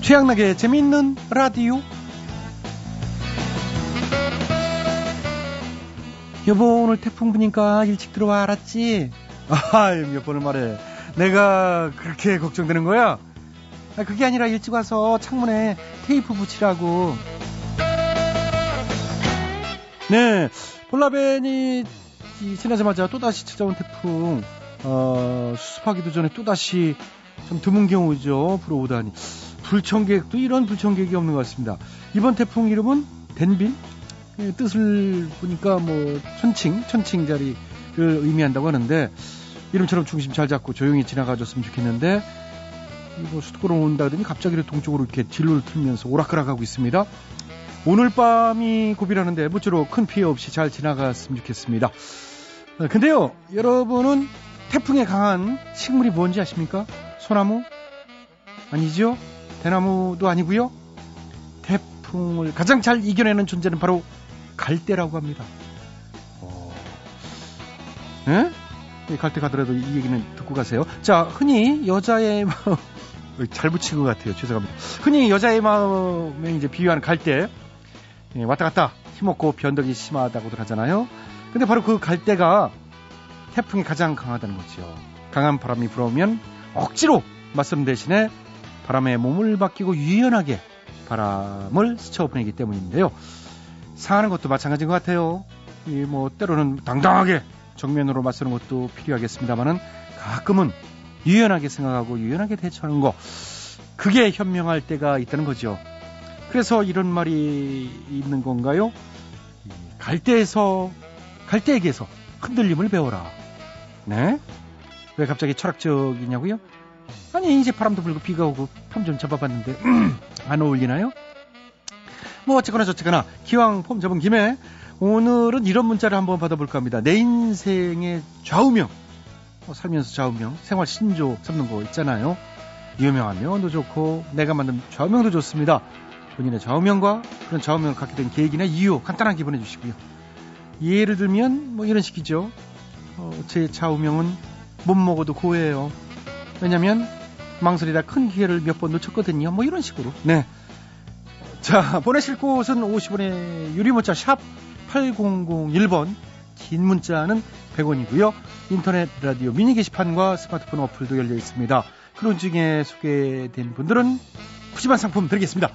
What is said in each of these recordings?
최양락의 재미있는 라디오. 여보, 오늘 태풍 부니까 일찍 들어와, 알았지? 아, 몇 번을 말해. 내가 그렇게 걱정되는 거야? 아, 그게 아니라 일찍 와서 창문에 테이프 붙이라고. 네, 볼라벤이 지나자마자 또다시 찾아온 태풍, 어, 수습하기도 전에 또다시 좀 드문 경우죠. 불어오다니. 불청객도 이런 불청객이 없는 것 같습니다. 이번 태풍 이름은 덴빌? 예, 뜻을 보니까 뭐 천칭, 천칭 자리를 의미한다고 하는데 이름처럼 중심 잘 잡고 조용히 지나가줬으면 좋겠는데 이거 수도권으로 온다 더니 갑자기 동쪽으로 이렇게 진로를 틀면서 오락가락하고 있습니다. 오늘 밤이 고비라는데 모쪼록 큰 피해 없이 잘 지나갔으면 좋겠습니다. 어, 근데요, 여러분은 태풍에 강한 식물이 뭔지 아십니까? 소나무? 아니죠? 대나무도 아니고요. 태풍을 가장 잘 이겨내는 존재는 바로 갈대라고 합니다. 어... 예? 갈대 가더라도 이 얘기는 듣고 가세요. 자, 흔히 여자의 마음 잘 붙인 것 같아요. 죄송합니다. 흔히 여자의 마음에 이제 비유하는 갈대 예, 왔다 갔다 힘없고 변덕이 심하다고들 하잖아요. 근데 바로 그 갈대가 태풍이 가장 강하다는 거죠. 강한 바람이 불어오면 억지로 맞서는 대신에 바람에 몸을 맡기고 유연하게 바람을 스쳐 보내기 때문인데요. 사는 것도 마찬가지인 것 같아요. 이 뭐 때로는 당당하게 정면으로 맞서는 것도 필요하겠습니다만은 가끔은 유연하게 생각하고 유연하게 대처하는 거 그게 현명할 때가 있다는 거죠. 그래서 이런 말이 있는 건가요? 갈대에서 갈대에게서 흔들림을 배워라. 네? 왜 갑자기 철학적이냐고요? 아니 이제 바람도 불고 비가 오고 폼 좀 잡아봤는데 안 어울리나요? 뭐 어쨌거나 저쨌거나 기왕 폼 잡은 김에 오늘은 이런 문자를 한번 받아볼까 합니다. 내 인생의 좌우명 어, 살면서 좌우명 생활 신조 삼는 거 있잖아요. 유명한 명언도 좋고 내가 만든 좌우명도 좋습니다. 본인의 좌우명과 그런 좌우명을 갖게 된 계획이나 이유 간단하게 보내주시고요. 예를 들면 뭐 이런 식이죠. 어, 제 좌우명은 못 먹어도 고해요. 왜냐면 망설이다 큰 기회를 몇 번 놓쳤거든요. 뭐 이런 식으로. 네. 자, 보내실 곳은 50원의 유리 문자 샵 8001번. 긴 문자는 100원이고요. 인터넷 라디오 미니 게시판과 스마트폰 어플도 열려 있습니다. 그런 중에 소개된 분들은 푸짐한 상품 드리겠습니다.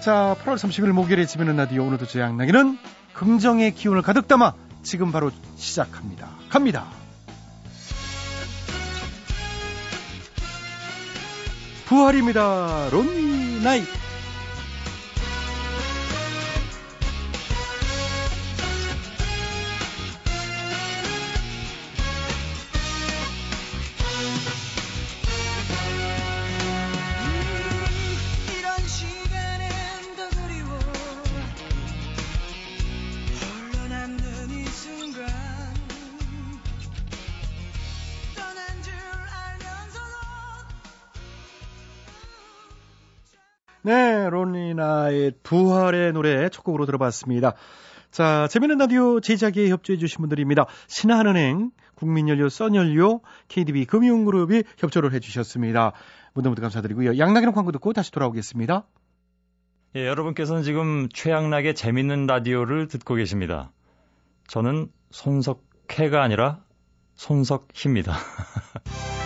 자, 8월 30일 목요일에 지면은 라디오 오늘도 제 양락이는 긍정의 기운을 가득 담아 지금 바로 시작합니다. 갑니다. 부활입니다. 론니 나이. 네, 론리나의 부활의 노래 첫 곡으로 들어봤습니다. 자, 재미있는 라디오 제작에 협조해 주신 분들입니다. 신한은행, 국민연료, 써연료, KDB 금융그룹이 협조를 해 주셨습니다. 모두 모두 감사드리고요. 양락이랑 광고 듣고 다시 돌아오겠습니다. 예, 여러분께서는 지금 최양락의 재밌는 라디오를 듣고 계십니다. 저는 손석해가 아니라 손석희입니다.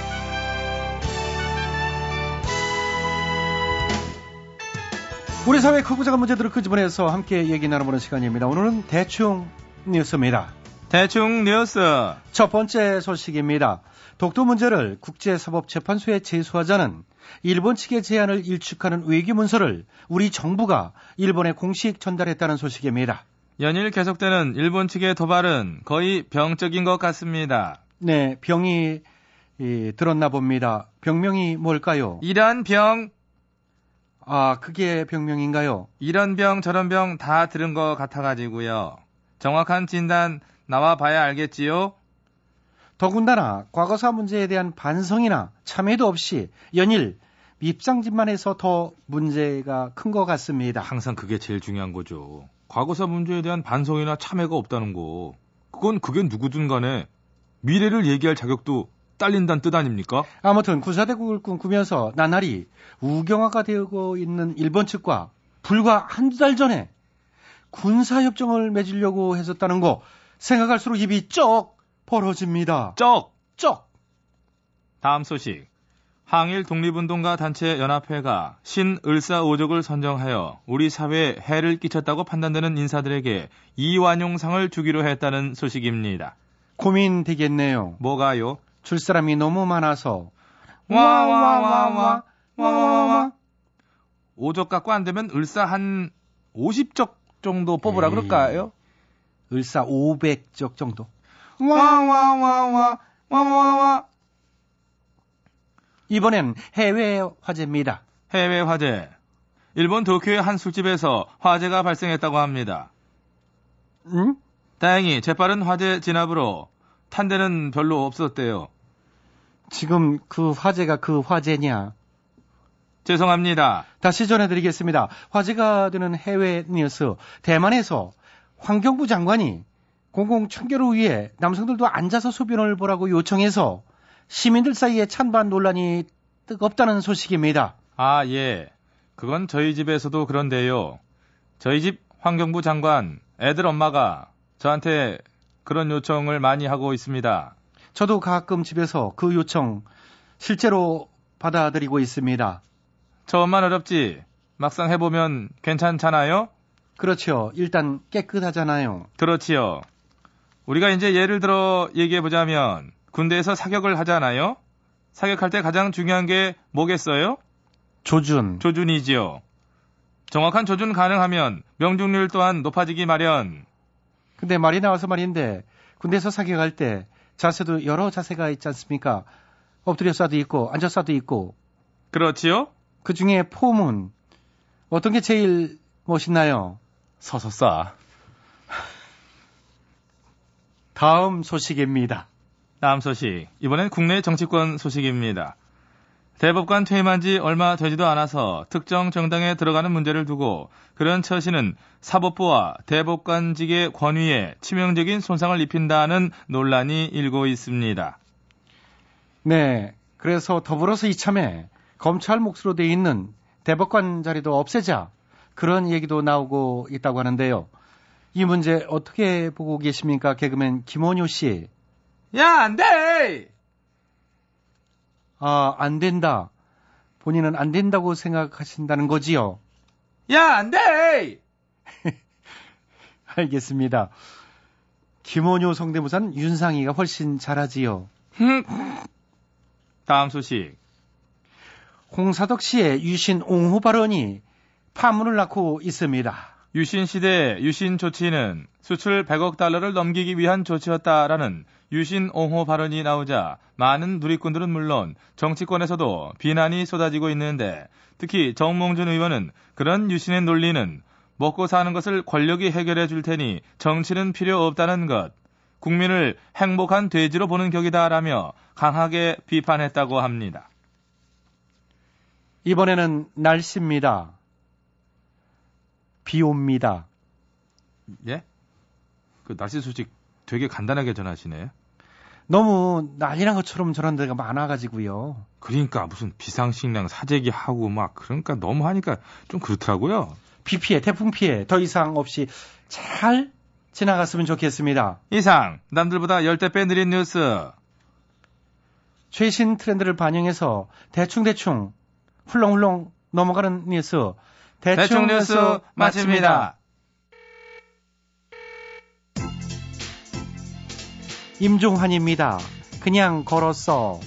우리 사회 크고 작은 문제들을 끄집어내서 함께 얘기 나눠보는 시간입니다. 오늘은 대충 뉴스입니다. 대충 뉴스. 첫 번째 소식입니다. 독도 문제를 국제사법재판소에 제소하자는 일본 측의 제안을 일축하는 외교 문서를 우리 정부가 일본에 공식 전달했다는 소식입니다. 연일 계속되는 일본 측의 도발은 거의 병적인 것 같습니다. 네, 병이 예, 들었나 봅니다. 병명이 뭘까요? 이런 병 아, 그게 병명인가요? 이런 병 저런 병 다 들은 것 같아가지고요. 정확한 진단 나와 봐야 알겠지요? 더군다나 과거사 문제에 대한 반성이나 참여도 없이 연일 밉상짓만 해서 더 문제가 큰 것 같습니다. 항상 그게 제일 중요한 거죠. 과거사 문제에 대한 반성이나 참여가 없다는 거. 그건 그게 누구든 간에 미래를 얘기할 자격도 딸린다는 뜻 아닙니까? 아무튼 군사대국을 꿈꾸면서 나날이 우경화가 되고 있는 일본 측과 불과 한 달 전에 군사협정을 맺으려고 했었다는 거 생각할수록 입이 쩍 벌어집니다. 쩍! 쩍! 다음 소식. 항일 독립운동가 단체 연합회가 신을사오족을 선정하여 우리 사회에 해를 끼쳤다고 판단되는 인사들에게 이완용상을 주기로 했다는 소식입니다. 고민되겠네요. 뭐가요? 줄 사람이 너무 많아서 와와와와 와와와 오적 갖고 안 되면 을사 한 50적 정도 뽑으라 에이. 그럴까요? 을사 500적 정도. 와와와와 와와와 이번엔 해외 화제입니다. 해외 화재. 일본 도쿄의 한 술집에서 화재가 발생했다고 합니다. 응? 다행히 재빠른 화재 진압으로 탄대는 별로 없었대요. 지금 그 화제가 그 화제냐? 죄송합니다. 다시 전해드리겠습니다. 화제가 되는 해외 뉴스. 대만에서 환경부 장관이 공공 청결을 위해 남성들도 앉아서 소변을 보라고 요청해서 시민들 사이에 찬반 논란이 뜨겁다는 소식입니다. 아, 예. 그건 저희 집에서도 그런데요. 저희 집 환경부 장관, 애들 엄마가 저한테 그런 요청을 많이 하고 있습니다. 저도 가끔 집에서 그 요청 실제로 받아들이고 있습니다. 처음만 어렵지. 막상 해보면 괜찮잖아요? 그렇죠. 일단 깨끗하잖아요. 그렇지요. 우리가 이제 예를 들어 얘기해보자면 군대에서 사격을 하잖아요? 사격할 때 가장 중요한 게 뭐겠어요? 조준. 조준이지요. 정확한 조준 가능하면 명중률 또한 높아지기 마련. 근데 말이 나와서 말인데 군대에서 사격할 때 자세도 여러 자세가 있지 않습니까? 엎드려 쏴도 있고 앉아 쏴도 있고 그렇지요? 그 중에 폼은 어떤 게 제일 멋있나요? 서서 쏴. 다음 소식입니다. 다음 소식. 이번엔 국내 정치권 소식입니다. 대법관 퇴임한 지 얼마 되지도 않아서 특정 정당에 들어가는 문제를 두고 그런 처신은 사법부와 대법관직의 권위에 치명적인 손상을 입힌다는 논란이 일고 있습니다. 네. 그래서 더불어서 이참에 검찰 몫으로 돼 있는 대법관 자리도 없애자 그런 얘기도 나오고 있다고 하는데요. 이 문제 어떻게 보고 계십니까? 개그맨 김원효 씨. 야, 안 돼! 아, 안 된다. 본인은 안 된다고 생각하신다는 거지요? 야, 안 돼! 알겠습니다. 김원효 성대모사는 윤상이가 훨씬 잘하지요. 다음 소식. 홍사덕 씨의 유신 옹호 발언이 파문을 낳고 있습니다. 유신 시대 유신 조치는 수출 100억 달러를 넘기기 위한 조치였다라는 유신 옹호 발언이 나오자 많은 누리꾼들은 물론 정치권에서도 비난이 쏟아지고 있는데 특히 정몽준 의원은 그런 유신의 논리는 먹고 사는 것을 권력이 해결해 줄 테니 정치는 필요 없다는 것, 국민을 행복한 돼지로 보는 격이다라며 강하게 비판했다고 합니다. 이번에는 날씨입니다. 비 옵니다. 예? 그 날씨 소식 되게 간단하게 전하시네. 너무 난리난 것처럼 저런 데가 많아가지고요. 그러니까 무슨 비상식량 사재기 하고 막 그러니까 너무 하니까 좀 그렇더라고요. 비 피해, 태풍 피해 더 이상 없이 잘 지나갔으면 좋겠습니다. 이상 남들보다 열대 배 느린 뉴스 최신 트렌드를 반영해서 대충대충 훌렁훌렁 넘어가는 뉴스 대충, 대충 뉴스 마칩니다. 임종환입니다. 그냥 걸었어.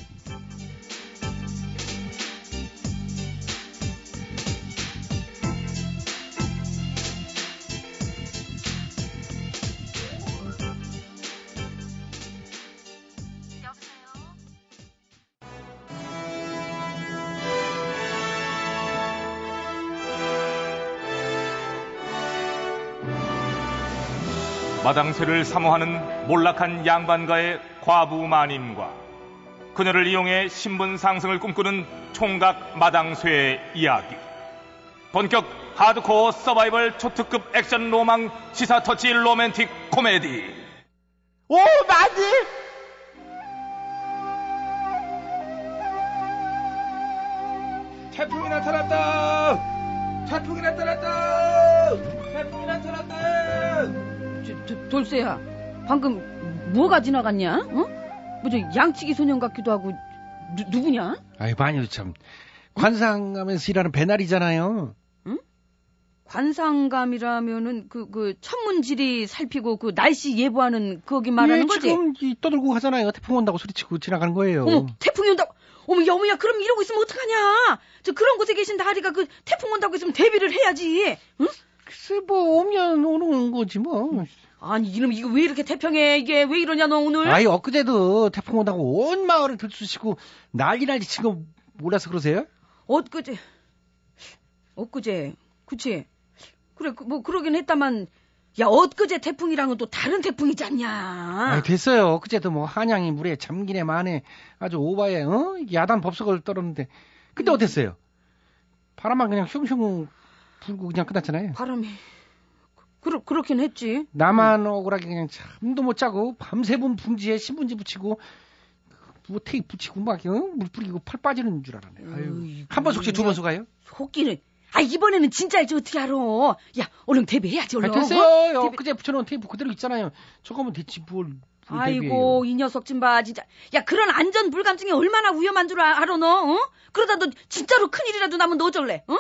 마당쇠를 사모하는 몰락한 양반가의 과부마님과 그녀를 이용해 신분 상승을 꿈꾸는 총각 마당쇠의 이야기. 본격 하드코어 서바이벌 초특급 액션 로망 시사 터치 로맨틱 코메디. 오 많이! 태풍이 나타났다! 태풍이 나타났다! 태풍이 나타났다! 저, 돌쇠야, 방금 뭐가 지나갔냐? 어? 뭐저 양치기 소년 같기도 하고 누, 누구냐? 아이 마녀 참 관상하면서 일하는 배날이잖아요. 관상감이라면은 그, 그 천문지리 살피고 그 날씨 예보하는 거기 말하는 예, 거지? 지금 이 떠들고 하잖아요. 태풍 온다고 소리치고 지나가는 거예요. 어머, 태풍이 온다고. 어머, 야, 어머야, 그럼 이러고 있으면 어떡하냐? 저 그런 곳에 계신 다리가 그 태풍 온다고 있으면 대비를 해야지. 응? 글쎄 뭐 오면 오는 거지 뭐. 아니, 이놈 이거 왜 이렇게 태평해? 이게 왜 이러냐, 너 오늘? 아이 엊그제도 태풍 온다고 온 마을을 들쑤시고 난리 난리 친 거 몰라서 그러세요? 엊그제, 엊그제, 그치? 그래, 그, 뭐, 그러긴 했다만, 야, 엊그제 태풍이랑은 또 다른 태풍이지 않냐? 아이, 됐어요. 그제도 뭐 한양이 물에 잠기네 마네 아주 오바에 어? 야단 법석을 떨었는데 근데 어땠어요? 바람만 그냥 흉흉 불고 그냥 끝났잖아요. 바람이, 그, 그렇긴 했지. 나만 억울하게 그냥 잠도 못 자고 밤새본 붕지에 신문지 붙이고 뭐 테이프 붙이고 막 어? 물 뿌리고 팔 빠지는 줄 알았네. 아유. 한 번 속지 두 번 속아요? 속기는. 아, 이번에는 진짜일지 어떻게 알아? 야, 얼른 데뷔해야지, 아, 얼른. 됐어요. 어? 데뷔- 엊그제 붙여놓은 테이프 그대로 있잖아요. 저거면 됐지 뭘. 뭘 아이고. 이 녀석 좀 봐, 진짜. 야, 그런 안전 불감증이 얼마나 위험한 줄 아- 알아, 너? 어? 그러다 너 진짜로 큰 일이라도 나면 너 어쩔래? 어?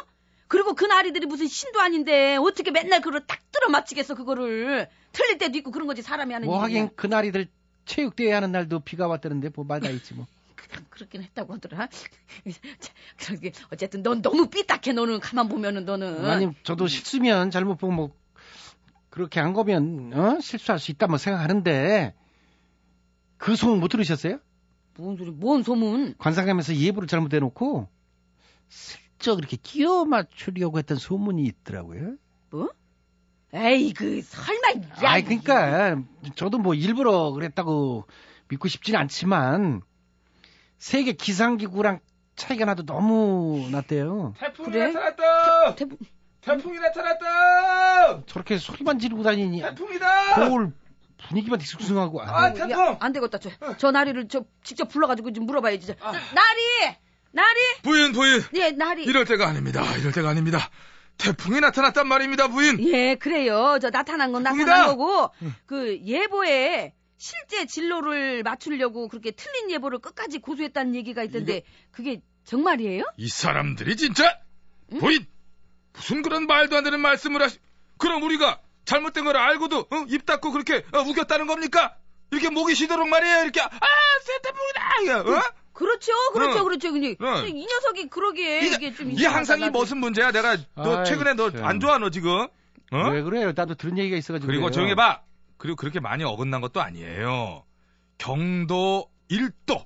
그리고 그 나리들이 무슨 신도 아닌데 어떻게 맨날 그걸 딱 들어 맞히겠어, 그거를. 틀릴 때도 있고 그런 거지, 사람이 하는 뭐. 하긴 그날이들 체육대회 하는 날도 비가 왔다는데 뭐 말다 있지 뭐. 그렇긴 했다고 하더라. 자, 그러게 어쨌든 넌 너무 삐딱해, 너는. 가만 보면은 너는. 아니 저도 실수면 잘못 보고 뭐 그렇게 한 거면 어? 실수할 수 있다 뭐 생각하는데 그 소문 못 들으셨어요? 뭔 소리, 뭔 소문? 관상하면서 예보를 잘못해 놓고 슬쩍 이렇게 끼워 맞추려고 했던 소문이 있더라고요. 뭐? 에이, 그, 설마, 야. 아이 그러니까 저도 뭐 일부러 그랬다고 믿고 싶진 않지만 세계 기상기구랑 차이가 나도 너무 났대요. 태풍이 그래? 나타났다. 태 풍- 태풍이 나타났다. 저렇게 소리만 지르고 다니니 태풍이다. 거울 분위기만 뒤숭숭하고 아, 아유, 태풍. 야, 안 되겠다. 저, 저 나리를 저 직접 불러가지고 좀 물어봐야지. 저, 저, 나리! 나리! 부인 부인. 예, 나리. 이럴 때가 아닙니다. 이럴 때가 아닙니다. 태풍이 나타났단 말입니다, 부인. 예, 그래요. 저 나타난 건 나타난 태풍이다! 거고, 그 예보에 실제 진로를 맞추려고 그렇게 틀린 예보를 끝까지 고수했다는 얘기가 있던데, 그게 정말이에요? 이 사람들이 진짜 부인 무슨 그런 말도 안 되는 말씀을 하시. 그럼 우리가 잘못된 걸 알고도 어? 입 닫고 그렇게 어, 우겼다는 겁니까? 이렇게 목이 쉬도록 말이에요. 이렇게 아, 새 태풍이다. 어? 그렇죠, 그렇죠, 응. 그렇죠. 근데 응. 이 녀석이 그러기에 이, 이게 좀 이 항상 이 무슨 문제야? 내가 너 아이, 최근에 너 참. 안 좋아 너 지금? 어? 왜 그래요? 나도 들은 얘기가 있어가지고. 그리고. 조용히 봐. 그리고 그렇게 많이 어긋난 것도 아니에요. 경도 1도.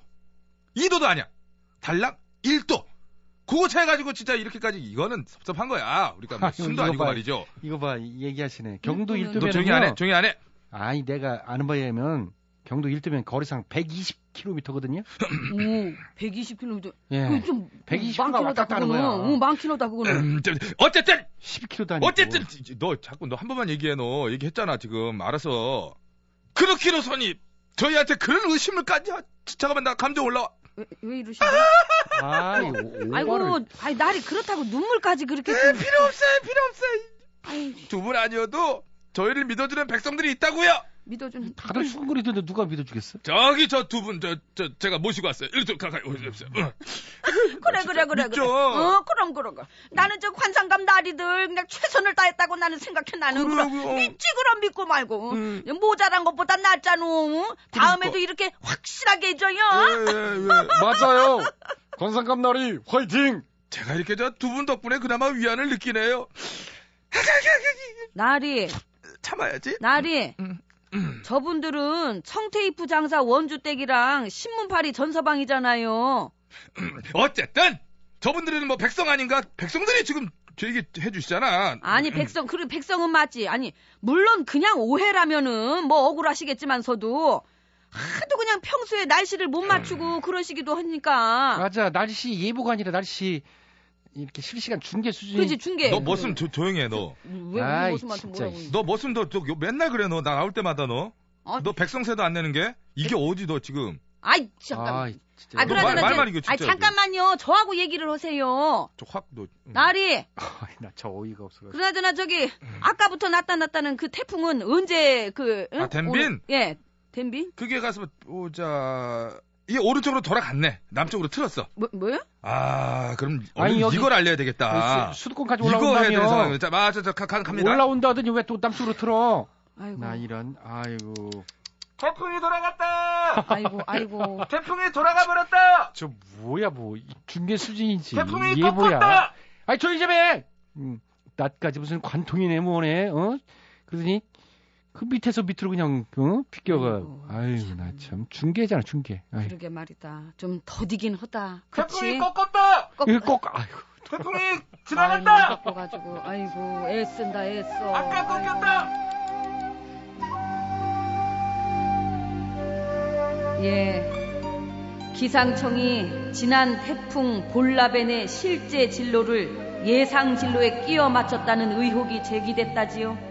2도도 아니야. 달랑 1도. 그거 차이 가지고 진짜 이렇게까지 이거는 섭섭한 거야. 우리가 뭐 숨도 아니고 봐. 말이죠. 이거 봐 얘기하시네. 경도 음, 1도면 너 조용히 안 해. 조용히 안 해. 아니 내가 아는 바에 의하면 경도 1도면 거리상 120km거든요. 오, 120km. 예. 그좀 120가 많긴 왔다 하다 갔다 하는. 거야. 응, 많긴 하다 그거는. 음, 저, 어쨌든 12km도 아니고. 어쨌든 너 자꾸 너 한 번만 얘기해 너 얘기했잖아 지금 알아서 그렇기로서니 저희한테 그런 의심을까지 하- 잠깐만 나 감정 올라와 왜, 왜 이러시죠? 아이, 오- 아이고. 아이 날이 그렇다고 눈물까지 그렇게. 에, 좀- 필요 없어요 필요 없어요 아이, 두분 아니어도 저희를 믿어주는 백성들이 있다고요 믿어준. 다들 수근거리던데 누가 믿어주겠어? 저기 저 두 분 저 저 제가 모시고 왔어요 이리 좀 가까이 오세요 어. 그래, 그래, 그래, 그래. 믿죠. 어, 그럼, 그럼. 그럼. 나는 저 관상감 나리들 그냥 최선을 다했다고 나는 생각해. 나는 그럼 그러고요. 믿지 그럼 믿고 말고. 음. 모자란 것보다 낫잖아. 다음에도 이렇게 확실하게 해줘요. 예, 예, 예. 맞아요. 관상감 나리 화이팅. 제가 이렇게 저 두 분 덕분에 그나마 위안을 느끼네요 나리, 참아야지 나리. 음, 음. 저분들은 청테이프 장사 원주댁이랑 신문팔이 전서방이잖아요. 어쨌든 저분들은 뭐 백성 아닌가 백성들이 지금 저 얘기 해주시잖아 아니 백성 그리고 백성은 맞지. 아니 물론 그냥 오해라면은 뭐 억울하시겠지만서도 하도 그냥 평소에 날씨를 못 맞추고 그러시기도 하니까. 맞아. 날씨 예보가 아니라 날씨 이렇게 실시간 중계 수준이. 그지 중계. 너 머슴 조, 조용히 해 너. 왜 말씀 진짜. 뭐라고? 너 머슴 너, 저 맨날 그래 너 나 나올 때마다 너. 아, 너 백성세도 안 내는 게 이게 어디 너 지금 아이 잠깐. 아, 아, 진짜. 말- 그러잖아. 말 저- 말이겨, 아 진짜. 잠깐만요. 저하고 얘기를 하세요. 저 확 너. 음. 나리. 나저 어이가 없어가지고. 그나저나 저기 아까부터 나타났다는 그 태풍은 언제 그 응? 아, 덴빈? 오늘- 예. 덴빈? 그게 가서 보자. 이 오른쪽으로 돌아갔네. 남쪽으로 틀었어. 뭐 뭐요? 아, 그럼 아니, 여기- 이걸 알려야 되겠다. 수- 수도권까지 이거 해야 되는. 자, 맞아, 저 가, 가, 갑니다. 올라온다더니 왜 또 남쪽으로 틀어? 아이고. 나 이런, 아이고. 태풍이 돌아갔다. 아이고 아이고. 태풍이 돌아가 버렸다. 저 뭐야, 뭐. 이 중계 수준이지. 태풍이 이게 뭐야. 아이, 해! 음, 나까지 무슨 관통이네, 뭐네, 어? 그러더니, 그 밑에서 밑으로 그냥, 어? 비껴가. 아이고, 아이고, 나 참. 중계잖아, 중계. 아이고. 그러게 말이다. 좀 더디긴 하다. 태풍이 그치? 꺾었다. 꺾- 이거 꼭, 아이고. 태풍이 지나간다. 꺾어가지고 아이고 애쓴다 애써. 아까 꺾였다. 예. 기상청이 지난 태풍 볼라벤의 실제 진로를 예상 진로에 끼워 맞췄다는 의혹이 제기됐다지요.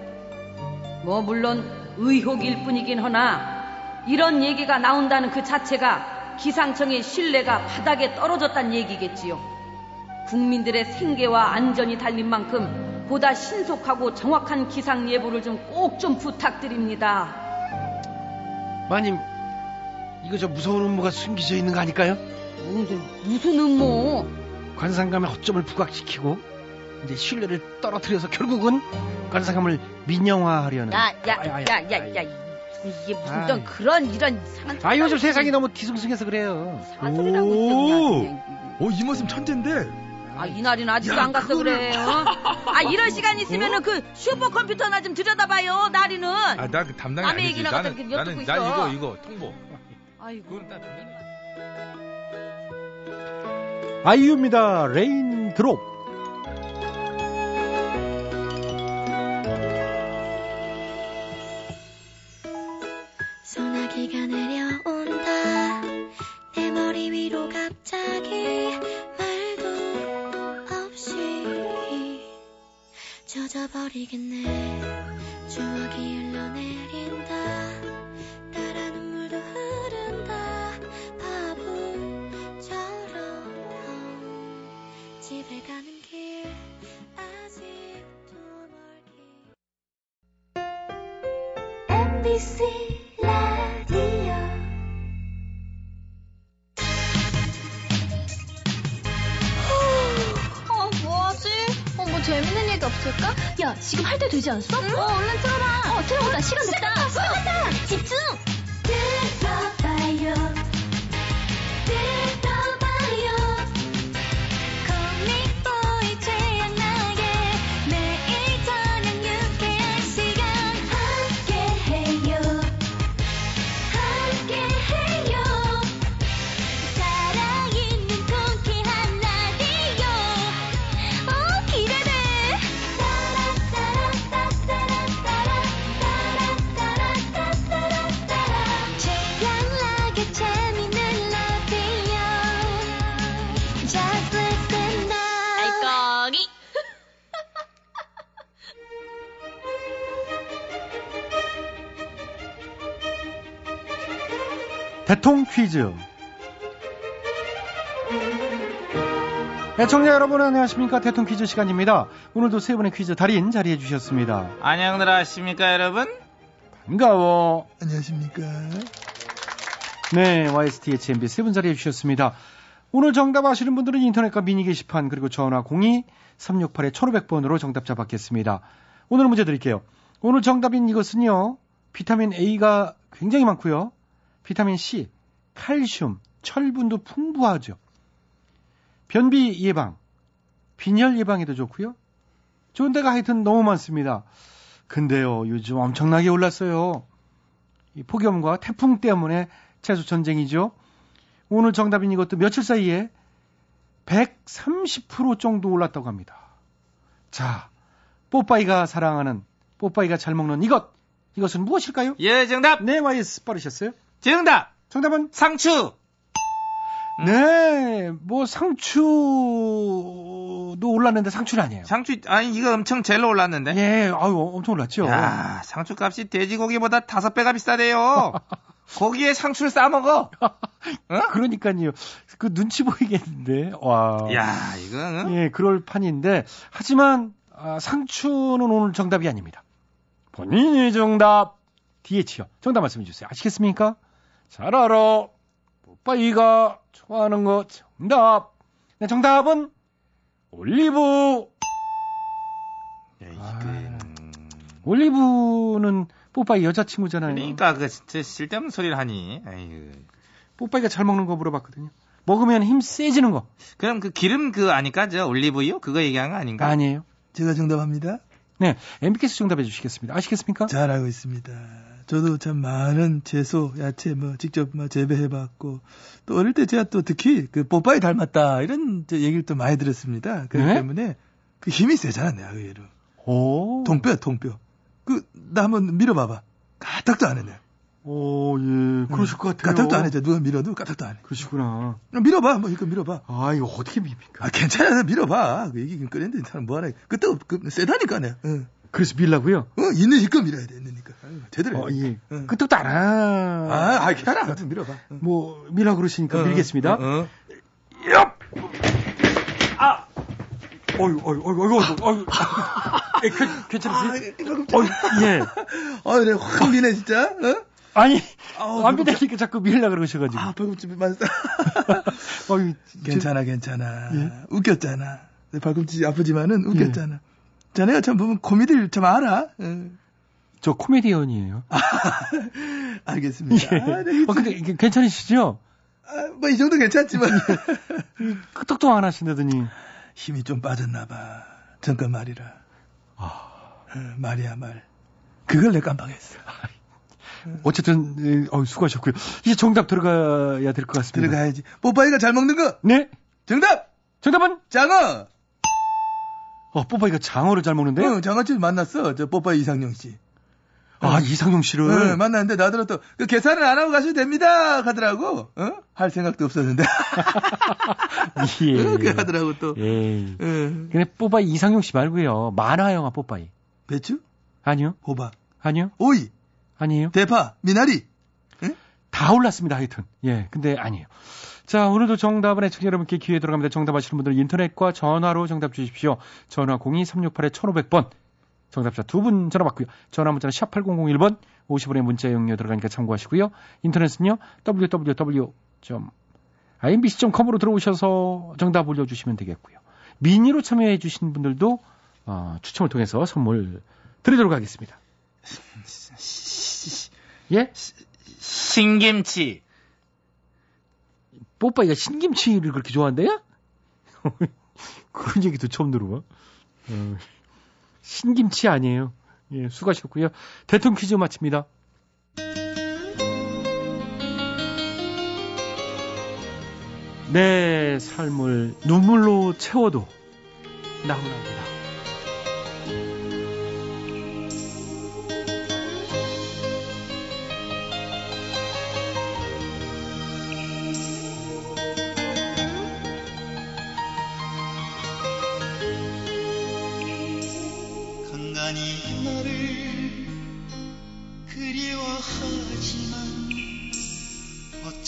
뭐 물론 의혹일 뿐이긴 하나 이런 얘기가 나온다는 그 자체가 기상청의 신뢰가 바닥에 떨어졌다는 얘기겠지요. 국민들의 생계와 안전이 달린 만큼 보다 신속하고 정확한 기상 예보를 좀 꼭좀 부탁드립니다. 마님, 이거 저 무서운 음모가 숨겨져 있는 거 아닐까요? 뭔데 무슨 음모? 관상감의 허점을 부각시키고 이제 신뢰를 떨어뜨려서 결국은 관상감을 민영화하려는. 야, 야, 아이, 야, 야, 아이. 야, 이게 무슨. 또 그런 이런 이상한 아 요즘 세상이 너무 뒤숭숭해서 그래요. 오. 오, 이 모습 천재인데. 아 이날이는 아직도 야, 안 갔어 그거를- 그래. 어? 아 이런 시간 있으면은 그 슈퍼컴퓨터나 좀 들여다봐요. 나리는. 아, 나 그 담당이 남의 아니지. 얘기나 갖다 나는 이렇게 나는 있어. 이거 이거 통보. 아이고. 아이유입니다. 레인드롭. 버리겠네. 추억이 흘러내린다 되지 않았어? 어, 대통 퀴즈. 애청자 여러분 안녕하십니까 대통 퀴즈 시간입니다. 오늘도 세 분의 퀴즈 달인 자리해 주셨습니다. 안녕들 하십니까, 여러분? 반가워. 안녕하십니까? 네, YSTHMB 세 분 자리해 주셨습니다. 오늘 정답 아시는 분들은 인터넷과 미니 게시판 그리고 전화 02-368-1500번으로 정답자 받겠습니다. 오늘 문제 드릴게요. 오늘 정답인 이것은요. 비타민 A가 굉장히 많고요. 비타민 C, 칼슘, 철분도 풍부하죠. 변비 예방, 빈혈 예방에도 좋고요. 좋은 데가 하여튼 너무 많습니다. 근데요, 요즘 엄청나게 올랐어요. 이 폭염과 태풍 때문에 채소 전쟁이죠. 오늘 정답인 이것도 며칠 사이에 130% 정도 올랐다고 합니다. 자, 뽀빠이가 사랑하는, 뽀빠이가 잘 먹는 이것. 이것은 무엇일까요? 예, 정답. 네, 와이스 빠르셨어요? 정답. 정답은? 상추. 네, 뭐 상추도 올랐는데 상추는 아니에요. 상추 아니 이거 엄청 젤로 올랐는데. 예, 아유, 엄청 올랐죠. 야, 상추 값이 돼지고기보다 다섯 배가 비싸대요. 고기에 상추를 싸 먹어. 그러니까요. 그 눈치 보이겠는데. 와. 야, 이거 예, 그럴 판인데 하지만 아, 상추는 오늘 정답이 아닙니다. 본인이 정답. DH요. 정답 말씀해 주세요. 아시겠습니까? 잘 알아. 뽀빠이가 좋아하는 거 정답. 네, 정답은 올리브. 야, 아. 올리브는 뽀빠이 여자친구잖아요. 그러니까 그 진짜 쓸데없는 소리를 하니. 아이고. 뽀빠이가 잘 먹는 거 물어봤거든요. 먹으면 힘 세지는 거 그럼 그 기름 그 아니까 저 올리브유 그거 얘기한 거 아닌가? 아니에요. 제가 정답합니다. 네, MB께서 정답해 주시겠습니다. 아시겠습니까? 잘 알고 있습니다. 저도 참 많은 채소, 야채 뭐 직접 뭐 재배해봤고 또 어릴 때 제가 또 특히 그 뽀빠이 닮았다 이런 저 얘기를 또 많이 들었습니다. 그렇기 네? 때문에 그 힘이 세잖아 내가 의외로. 오. 통뼈 통뼈. 그 나 한번 밀어봐봐. 까딱도 안 해. 내가. 오, 예. 그러실 것 같아요. 까딱도 안 해. 저 누가 밀어도 까딱도 안 해. 그러시구나. 밀어봐. 뭐 이거 밀어봐. 아, 이거 어떻게 밉니까? 아 괜찮아. 밀어봐. 그 얘기 꺼냈는데 사람 뭐하라. 그때 그 세다니까 내가. 어. 그래서 밀라고요? 어, 있는 힘껏 밀어야 돼. 있는니까. 아유, 제대로. 어, 해. 예. 응. 끄떡도 안 하. 아, 아, 괜찮아. 좀 밀어봐. 어. 뭐, 밀라 그러시니까 어, 밀겠습니다. 어, 어. 어유, 어유, 어유, 어유, 어유. 예, 괜- 괜찮으세요? 어유, 예. 아, 그래, 확 미네, 진짜. 어? 아니, 아우, 안 밀다니까 자꾸 밀라 그러셔가지고. 아, 발꿈치 맞았다. 어유, 괜찮아, 괜찮아. 예? 웃겼잖아. 내 발꿈치 아프지만은 웃겼잖아. 자네가 참 보면 코미디를 참 알아. 어. 저 코미디언이에요. 알겠습니다. 아, 네, 어, 근데 괜찮으시죠? 아, 뭐, 이 정도 괜찮지만. 끄떡도 안 하신다더니. 힘이 좀 빠졌나 봐. 잠깐 말이라. 아. 어, 말이야, 말. 그걸 내 깜빡했어. 어쨌든, 예, 어, 수고하셨고요. 이제 정답 들어가야 될 것 같습니다. 들어가야지. 뽀빠이가 잘 먹는 거. 네. 정답! 정답은? 장어! 어, 뽀빠이가 장어를 잘 먹는데? 어, 장어집 만났어. 저 뽀빠이 이상용 씨. 아, 이상용 씨를. 어, 만났는데 나더러 또, 그 계산을 안 하고 가셔도 됩니다. 하더라고. 어? 할 생각도 없었는데. 예. 그렇게 하더라고 또. 예. 어. 근데 뽀빠이 이상용 씨 말고요. 만화 영화 뽀빠이. 배추? 아니요? 호박. 아니요? 오이. 아니에요? 대파. 미나리. 다 올랐습니다, 하여튼. 예, 근데 아니에요. 자, 오늘도 정답은 애청자 여러분께 기회 들어갑니다. 정답 아시는 분들 인터넷과 전화로 정답 주십시오. 전화 02-368-1500번. 정답자 두 분 전화 받고요. 전화 문자는 샵 8001번, 50원의 문자 용료 들어가니까 참고하시고요. 인터넷은요, www.imbc.com으로 들어오셔서 정답 올려주시면 되겠고요. 미니로 참여해 주신 분들도 어, 추첨을 통해서 선물 드리도록 하겠습니다. 예? 신김치. 뽀빠이가 신김치를 그렇게 좋아한대요? 그런 얘기도 처음 들어봐. 어, 신김치 아니에요. 예, 수고하셨고요. 대통령 퀴즈 마칩니다. 내 삶을 눈물로 채워도 나훈아입니다.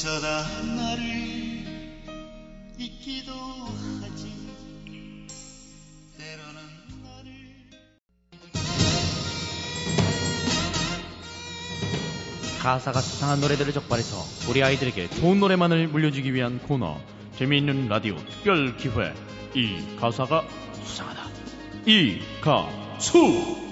어쩌다 나를 잊기도 하지. 때로는 나를 가사가 수상한 노래들을 적발해서 우리 아이들에게 좋은 노래만을 물려주기 위한 코너 재미있는 라디오 특별 기회. 이 가사가 수상하다. 이 가수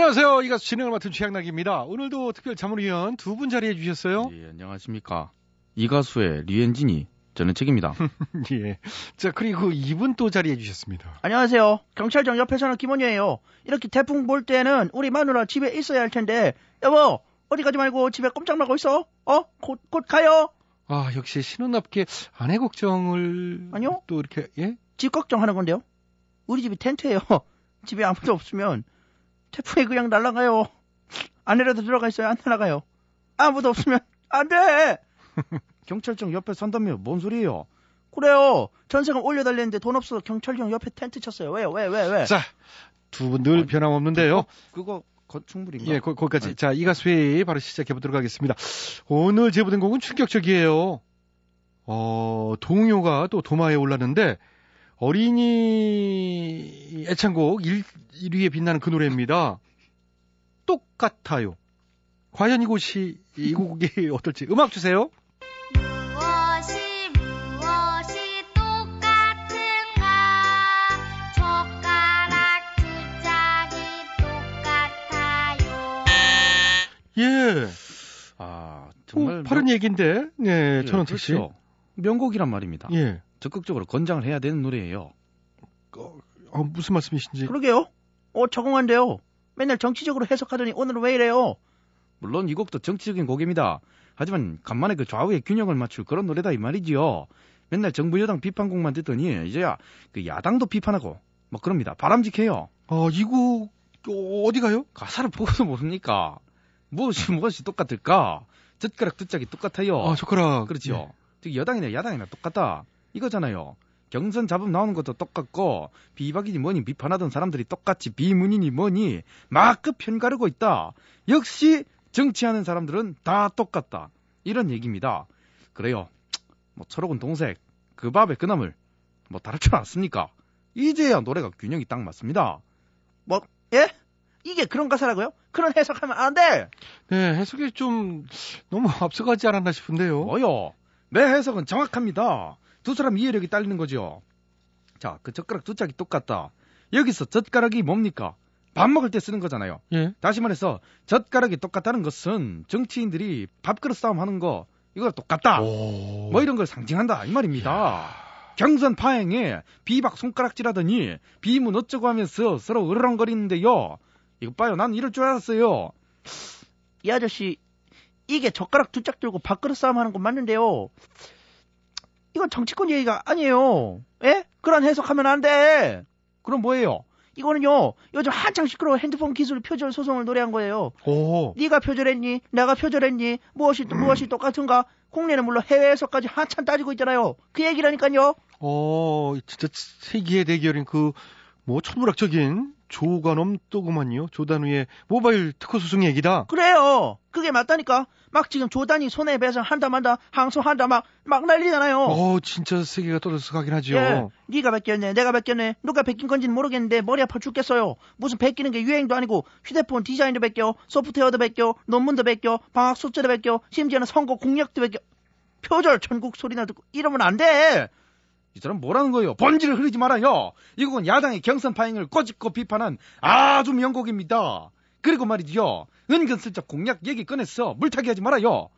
안녕하세요. 이 가수 진행을 맡은 최양락입니다. 오늘도 특별 자문위원 두 분 자리해 주셨어요. 예, 안녕하십니까. 이 가수의 류엔진이 저는 책입니다. 예. 자, 그리고 이분 또 자리해 주셨습니다. 안녕하세요. 경찰청 옆에 사는 김원효예요. 이렇게 태풍 볼 때는 우리 마누라 집에 있어야 할 텐데 여보 어디 가지 말고 집에 꼼짝 말고 있어. 어? 곧, 곧 가요. 아, 역시 신혼답게 아내 걱정을 아니요. 또 이렇게 예? 집 걱정하는 건데요. 우리 집이 텐트예요. 집에 아무도 없으면 태풍에 그냥 날아가요. 안에라도 들어가 있어야 안 날아가요. 아무도 없으면 안 돼. 경찰청 옆에 산다며 뭔 소리예요? 그래요. 전세금 올려달랬는데 돈 없어서 경찰청 옆에 텐트 쳤어요. 왜요? 왜? 왜? 왜? 자, 두 분 늘 변함없는데요. 그거 건축물인가? 예, 거, 거기까지. 자, 이 가수의 바로 시작해 보도록 하겠습니다. 오늘 제보된 곡은 충격적이에요. 어, 동요가 또 도마에 올랐는데 어린이 애창곡 1, 1위에 빛나는 그 노래입니다. 똑같아요. 과연 이곳이 이 곡이 어떨지 음악 주세요. 무엇이 무엇이 똑같은가 젓가락 두 짝이 똑같아요 예. 아, 정말 어, 바른 얘기인데. 예, 예, 전원책 씨. 그렇죠. 명곡이란 말입니다. 예. 적극적으로 권장을 해야 되는 노래예요. 어, 무슨 말씀이신지. 그러게요. 어, 적응한데요. 맨날 정치적으로 해석하더니 오늘은 왜 이래요? 물론 이 곡도 정치적인 곡입니다. 하지만 간만에 그 좌우의 균형을 맞출 그런 노래다 이 말이지요. 맨날 정부 여당 비판곡만 듣더니 이제야 그 야당도 비판하고 뭐 그럽니다. 바람직해요. 어, 이곡 어디 가요? 가사를 보고도 모릅니까? 무엇이 무엇이 똑같을까? 젓가락 두 짝이 똑같아요. 아, 젓가락. 그렇죠. 네. 즉 여당이나 야당이나 똑같다. 이거잖아요. 경선 잡음 나오는 것도 똑같고 비박이니 뭐니 비판하던 사람들이 똑같이 비문이니 뭐니 막급 편가르고 있다. 역시 정치하는 사람들은 다 똑같다. 이런 얘기입니다. 그래요. 뭐 철옥은 동색 그 밥에 그 나물 뭐 다를 줄 않습니까? 이제야 노래가 균형이 딱 맞습니다. 뭐, 예? 이게 그런 가사라고요? 그런 해석하면 안 돼! 네, 해석이 좀 너무 앞서가지 않았나 싶은데요. 뭐요? 내 해석은 정확합니다. 두 사람 이해력이 딸리는 거죠. 자, 그 젓가락 두 짝이 똑같다. 여기서 젓가락이 뭡니까? 밥 먹을 때 쓰는 거잖아요. 예. 다시 말해서 젓가락이 똑같다는 것은 정치인들이 밥그릇 싸움 하는 거 이거 똑같다. 뭐 이런 걸 상징한다 이 말입니다. 경선 파행에 비박 손가락질하더니 비문 어쩌고 하면서 서로 으르렁거리는데요. 이거 봐요. 난 이럴 줄 알았어요. 이 아저씨, 이게 젓가락 두 짝 들고 밥그릇 싸움 하는 건 맞는데요. 이건 정치권 얘기가 아니에요. 예? 그런 해석하면 안 돼! 그럼 뭐예요? 이거는요, 요즘 한창 시끄러워 핸드폰 기술 표절 소송을 노래한 거예요. 오. 네가 표절했니? 내가 표절했니? 무엇이 무엇이 똑같은가? 국내는 물론 해외에서까지 한참 따지고 있잖아요. 그 얘기라니까요. 어, 진짜 세기의 대결인 그, 뭐, 천문학적인 조관엄 또구만요. 조단우의 모바일 특허 소송 얘기다. 그래요. 그게 맞다니까. 막 지금 조단이 손해배상 한다 만다 항소한다 막 막 난리잖아요. 어, 진짜 세계가 떠들썩 하긴 하죠. 예, 네가 베꼈네, 내가 베꼈네. 누가 베낀 건지는 모르겠는데 머리 아파 죽겠어요. 무슨 베끼는 게 유행도 아니고 휴대폰 디자인도 베껴, 소프트웨어도 베껴, 논문도 베껴, 방학 숙제도 베껴, 심지어는 선거 공약도 베껴. 표절 천국 소리나 듣고 이러면 안 돼. 이 사람 뭐라는 거예요? 본질을 흐리지 말아요. 이곡은 야당의 경선 파행을 꼬집고 비판한 아주 명곡입니다. 그리고 말이죠. 은근슬쩍 공약 얘기 꺼냈어. 물타기 하지 말아요.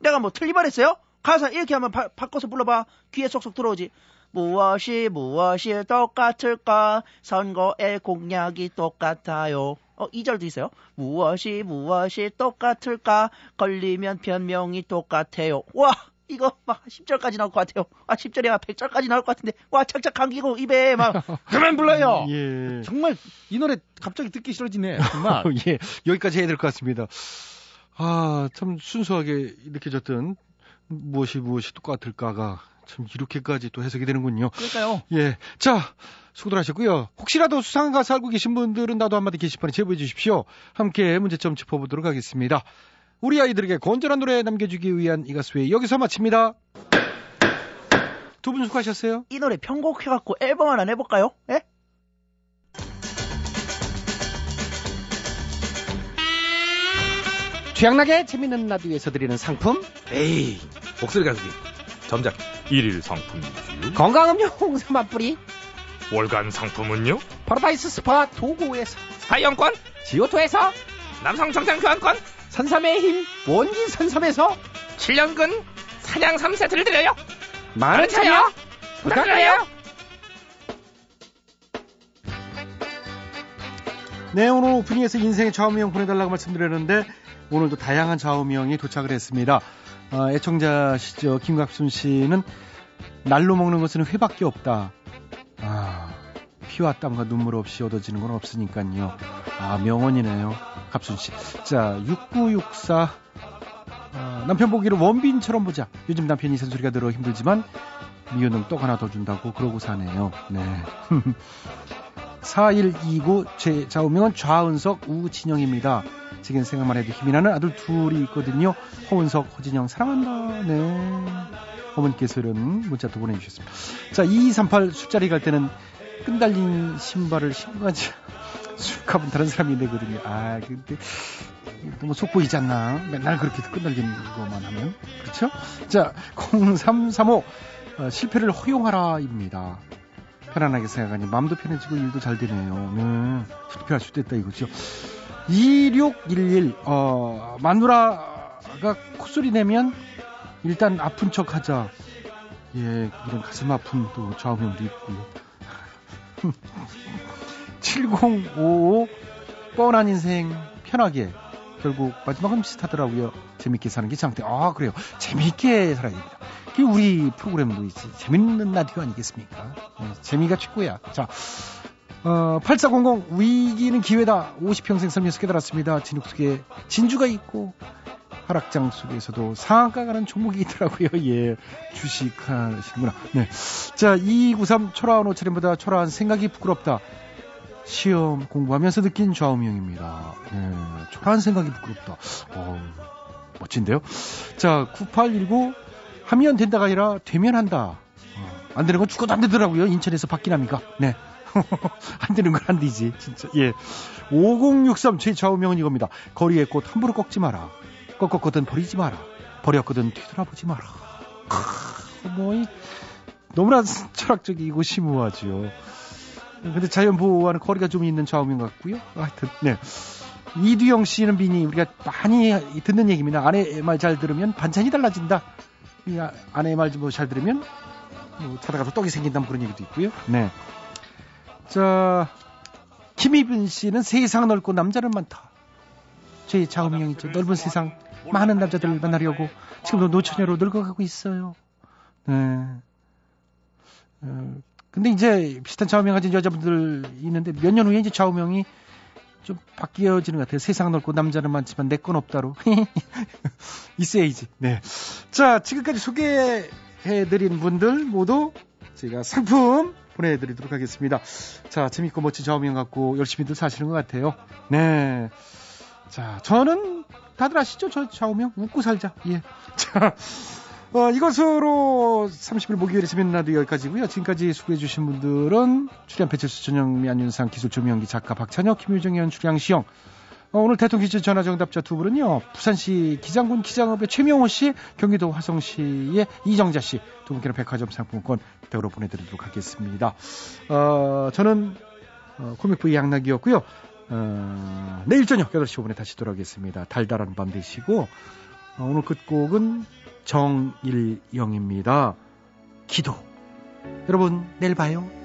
내가 뭐 틀리 말했어요? 가사 이렇게 하면 바, 바꿔서 불러봐. 귀에 쏙쏙 들어오지. 무엇이 무엇이 똑같을까? 선거의 공약이 똑같아요. 어, 2절도 있어요. 무엇이 무엇이 똑같을까? 걸리면 변명이 똑같아요. 와, 이거 막 10절까지 나올 것 같아요. 아, 10절이 아 100절까지 나올 것 같은데. 와, 착착 감기고 입에 막. 그만 불러요. 예. 정말 이 노래 갑자기 듣기 싫어지네. 정말. 예, 여기까지 해야 될 것 같습니다. 아, 참 순수하게 느껴졌던 무엇이 무엇이 똑같을까가 참 이렇게까지 또 해석이 되는군요. 그러니까요. 예. 자, 수고들 하셨고요. 혹시라도 수상한 가수 알고 계신 분들은 나도 한마디 게시판에 제보해 주십시오. 함께 문제점 짚어보도록 하겠습니다. 우리 아이들에게 건전한 노래 남겨주기 위한 이 가수의 여기서 마칩니다. 두 분 수고하셨어요. 이 노래 편곡해갖고 앨범 하나 내볼까요? 예? 취향나게 재밌는 라디오에서 드리는 상품 에이, 목소리 가수기. 점작 1일 상품이지요. 건강음료 홍삼 맛뿌리 월간 상품은요? 파라다이스 스파 도고에서 4인 이용권, 지오토에서 남성 정장 교환권, 산삼의 힘 원진 산삼에서 7년근 산양삼 세트를 드려요. 많은 참여 부탁드려요. 네, 오늘 오프닝에서 인생의 좌우명 보내달라고 말씀드렸는데 오늘도 다양한 좌우명이 도착을 했습니다. 아, 애청자시죠. 김갑순 씨는 날로 먹는 것은 회밖에 없다. 아, 피와 땀과 눈물 없이 얻어지는 건 없으니까요. 아, 명언이네요. 갑순 씨. 자, 6964. 아, 남편 보기를 원빈처럼 보자. 요즘 남편이 잔소리가 들어 힘들지만 미우는 떡 하나 더 준다고 그러고 사네요. 네. 4129 제 좌우명은 좌은석 우진영입니다. 지금 생각만 해도 힘이 나는 아들 둘이 있거든요. 허은석, 허진영 사랑한다. 네. 어머니께서 이런 문자 또 보내주셨습니다. 자, 2238 술자리 갈 때는 끈달린 신발을 신고 가지. 술값은 다른 사람이 내거든요. 아, 근데 너무 속 보이지 않나? 맨날 그렇게 끈달린 거만 하면. 그렇죠? 자, 0335 어, 실패를 허용하라입니다. 편안하게 생각하니 마음도 편해지고 일도 잘 되네요. 네. 실패할 수도 있다 이거죠. 2611 어, 마누라가 콧소리 내면 일단 아픈 척 하자. 예, 이런 가슴 아픈 또 좌우명도 있고요. 7055 뻔한 인생 편하게 결국 마지막은 비슷하더라고요. 재밌게 사는 게 장대. 아 그래요. 재밌게 살아야 됩니다. 그게 우리 프로그램도 있지. 재밌는 라디오 아니겠습니까? 네, 재미가 최고야. 자, 어, 8400 위기는 기회다. 50평생 살면서 깨달았습니다. 진흙 속에 진주가 있고 하락장 속에서도 상한가 가는 종목이 있더라고요. 예. 주식 하시는구나. 네. 자, 2293 초라한 옷차림보다 초라한 생각이 부끄럽다. 시험 공부하면서 느낀 좌우명입니다. 네. 초라한 생각이 부끄럽다. 어, 멋진데요? 자, 9819 하면 된다가 아니라 되면 한다. 어, 안 되는 건 죽어도 안 되더라고요. 인천에서 박기남이가. 네. 안 되는 건 안 되지. 진짜. 예. 5063 제 좌우명은 이겁니다. 거리에 꽃 함부로 꺾지 마라. 꺾었거든 버리지 마라. 버렸거든 뒤돌아보지 마라. 크, 뭐, 이, 너무나 철학적이고 심오하죠. 근데 자연 보호와는 거리가 좀 있는 좌우명 같고요. 하여튼, 네. 이두영 씨는 비니 우리가 많이 듣는 얘기입니다. 아내 말 잘 들으면 반찬이 달라진다. 이 아- 아내 말좀잘 들으면 뭐 자다가도 떡이 생긴다 뭐 그런 얘기도 있고요. 네. 자, 김희빈 씨는 세상 넓고 남자는 많다. 제 좌우명이죠. 넓은 세상 많은 남자들을 만나려고 지금도 노처녀로 늙어가고 있어요. 네. 어, 근데 이제 비슷한 좌우명 가진 여자분들 있는데 몇 년 후에 이제 좌우명이 좀 바뀌어지는 것 같아요. 세상 넓고 남자는 많지만 내 건 없다로. 있어야지. 네. 자, 지금까지 소개해드린 분들 모두 제가 상품 보내드리도록 하겠습니다. 자, 재밌고 멋진 좌우명 갖고 열심히들 사시는 것 같아요. 네. 자, 저는 다들 아시죠? 저 좌우명 웃고 살자. 예. 자, 어, 이것으로 30일 목요일에 재밌는 라디오 여기까지고요. 지금까지 수고해주신 분들은 출연 배철수 전영미 안윤상 기술 조명기 작가 박찬혁 김유정 연 출양 시영 어, 오늘 대통령 퀴즈 전화 정답자 두 분은요. 부산시 기장군 기장읍의 최명호 씨, 경기도 화성시의 이정자 씨 두 분께는 백화점 상품권 댁으로 보내드리도록 하겠습니다. 어, 저는 어, 코믹부의 양락이었고요. 어, 내일 저녁 8시 5분에 다시 돌아오겠습니다. 달달한 밤 되시고 어, 오늘 끝곡은 정일영입니다. 기도. 여러분 내일 봐요.